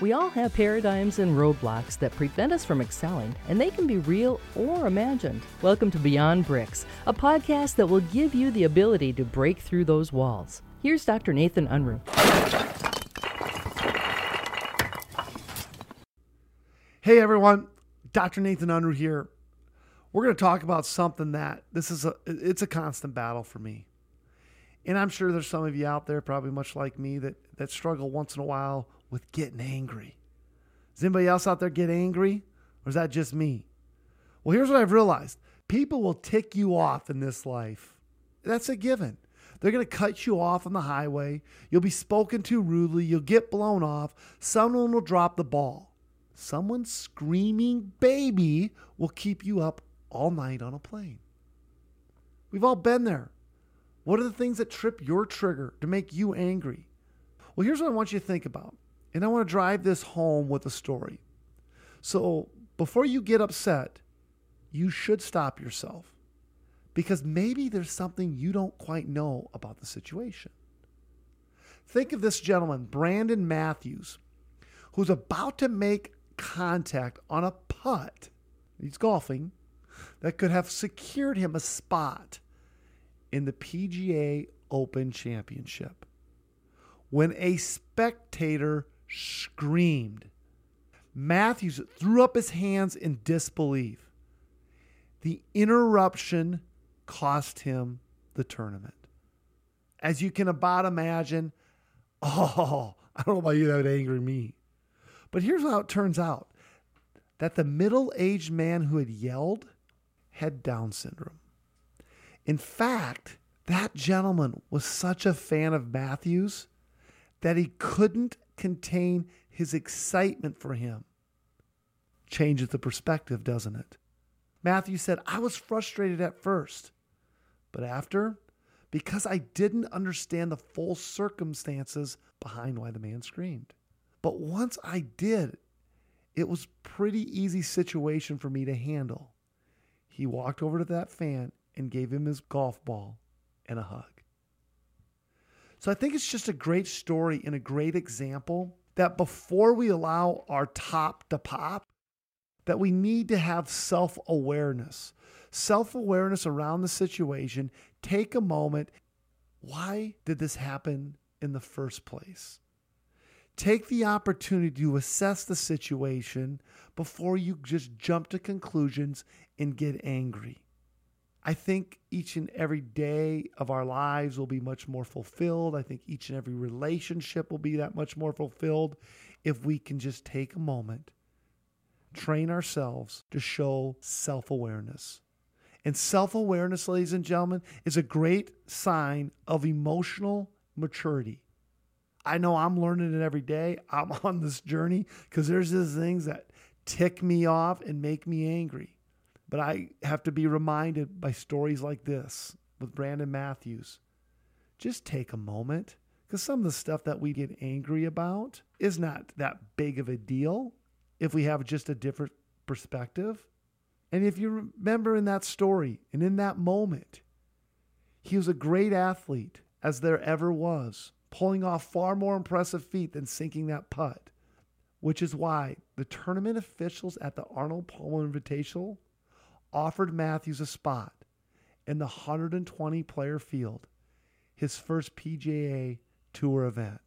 We all have paradigms and roadblocks that prevent us from excelling, and they can be real or imagined. Welcome to Beyond Bricks, a podcast that will give you the ability to break through those walls. Here's Dr. Nathan Unruh. Hey everyone, Dr. Nathan Unruh here. We're going to talk about something that this is a it's a constant battle for me. And I'm sure there's some of you out there probably much like me that that struggle once in a while with getting angry. Does anybody else out there get angry? Or is that just me? Well, here's what I've realized people will tick you off in this life. That's a given. They're going to cut you off on the highway. You'll be spoken to rudely. You'll get blown off. Someone will drop the ball. Someone screaming baby will keep you up all night on a plane. We've all been there. What are the things that trip your trigger to make you angry? Well, here's what I want you to think about. And I want to drive this home with a story. So before you get upset, you should stop yourself because maybe there's something you don't quite know about the situation. Think of this gentleman, Brandon Matthews, who's about to make contact on a putt. He's golfing that could have secured him a spot in the PGA Open Championship. When a spectator screamed. Matthews threw up his hands in disbelief. The interruption cost him the tournament. As you can about imagine, oh, I don't know about you, that would anger me. But here's how it turns out that the middle aged man who had yelled had Down syndrome. In fact, that gentleman was such a fan of Matthews that he couldn't contain his excitement for him. Changes the perspective, doesn't it? Matthew said, I was frustrated at first, but after, because I didn't understand the full circumstances behind why the man screamed. But once I did, it was pretty easy situation for me to handle. He walked over to that fan and gave him his golf ball and a hug. So I think it's just a great story and a great example that before we allow our top to pop, that we need to have self awareness. Self awareness around the situation. Take a moment. Why did this happen in the first place? Take the opportunity to assess the situation before you just jump to conclusions and get angry. I think each and every day of our lives will be much more fulfilled. I think each and every relationship will be that much more fulfilled if we can just take a moment, train ourselves to show self awareness. And self awareness, ladies and gentlemen, is a great sign of emotional maturity. I know I'm learning it every day. I'm on this journey because there's these things that tick me off and make me angry. But I have to be reminded by stories like this with Brandon Matthews. Just take a moment because some of the stuff that we get angry about is not that big of a deal if we have just a different perspective. And if you remember in that story and in that moment, he was a great athlete as there ever was, pulling off far more impressive feat than sinking that putt, which is why the tournament officials at the Arnold Palmer Invitational offered Matthews a spot in the 120 player field, his first PGA Tour event.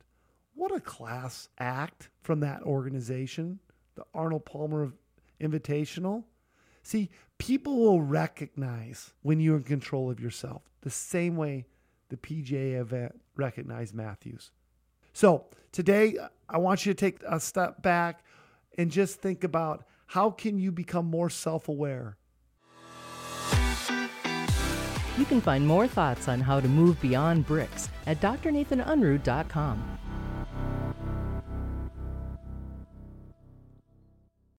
What a class act from that organization, the Arnold Palmer Invitational. See, people will recognize when you're in control of yourself the same way the PGA event recognized Matthews. So today, I want you to take a step back and just think about how can you become more self-aware you can find more thoughts on how to move beyond bricks at drnathanunruh.com.